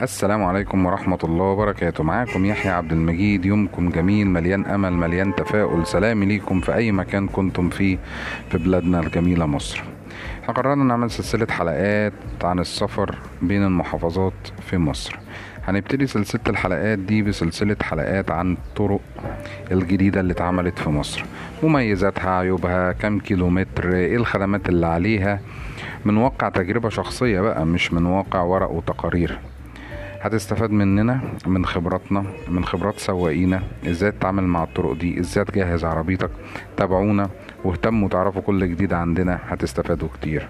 السلام عليكم ورحمة الله وبركاته. معاكم يحيى عبد المجيد. يومكم جميل مليان أمل مليان تفاؤل. سلامي ليكم في أي مكان كنتم فيه في بلادنا الجميلة مصر. إحنا قررنا نعمل سلسلة حلقات عن السفر بين المحافظات في مصر. هنبتدي سلسلة الحلقات دي بسلسلة حلقات عن الطرق الجديدة اللي اتعملت في مصر. مميزاتها عيوبها كم كيلومتر إيه الخدمات اللي عليها. من واقع تجربة شخصية بقى مش من واقع ورق وتقارير. هتستفاد مننا من خبراتنا من خبرات سواقينا. إزاي تتعامل مع الطرق دي؟ إزاي تجهز عربيتك؟ تابعونا واهتموا تعرفوا كل جديد عندنا هتستفادوا كتير.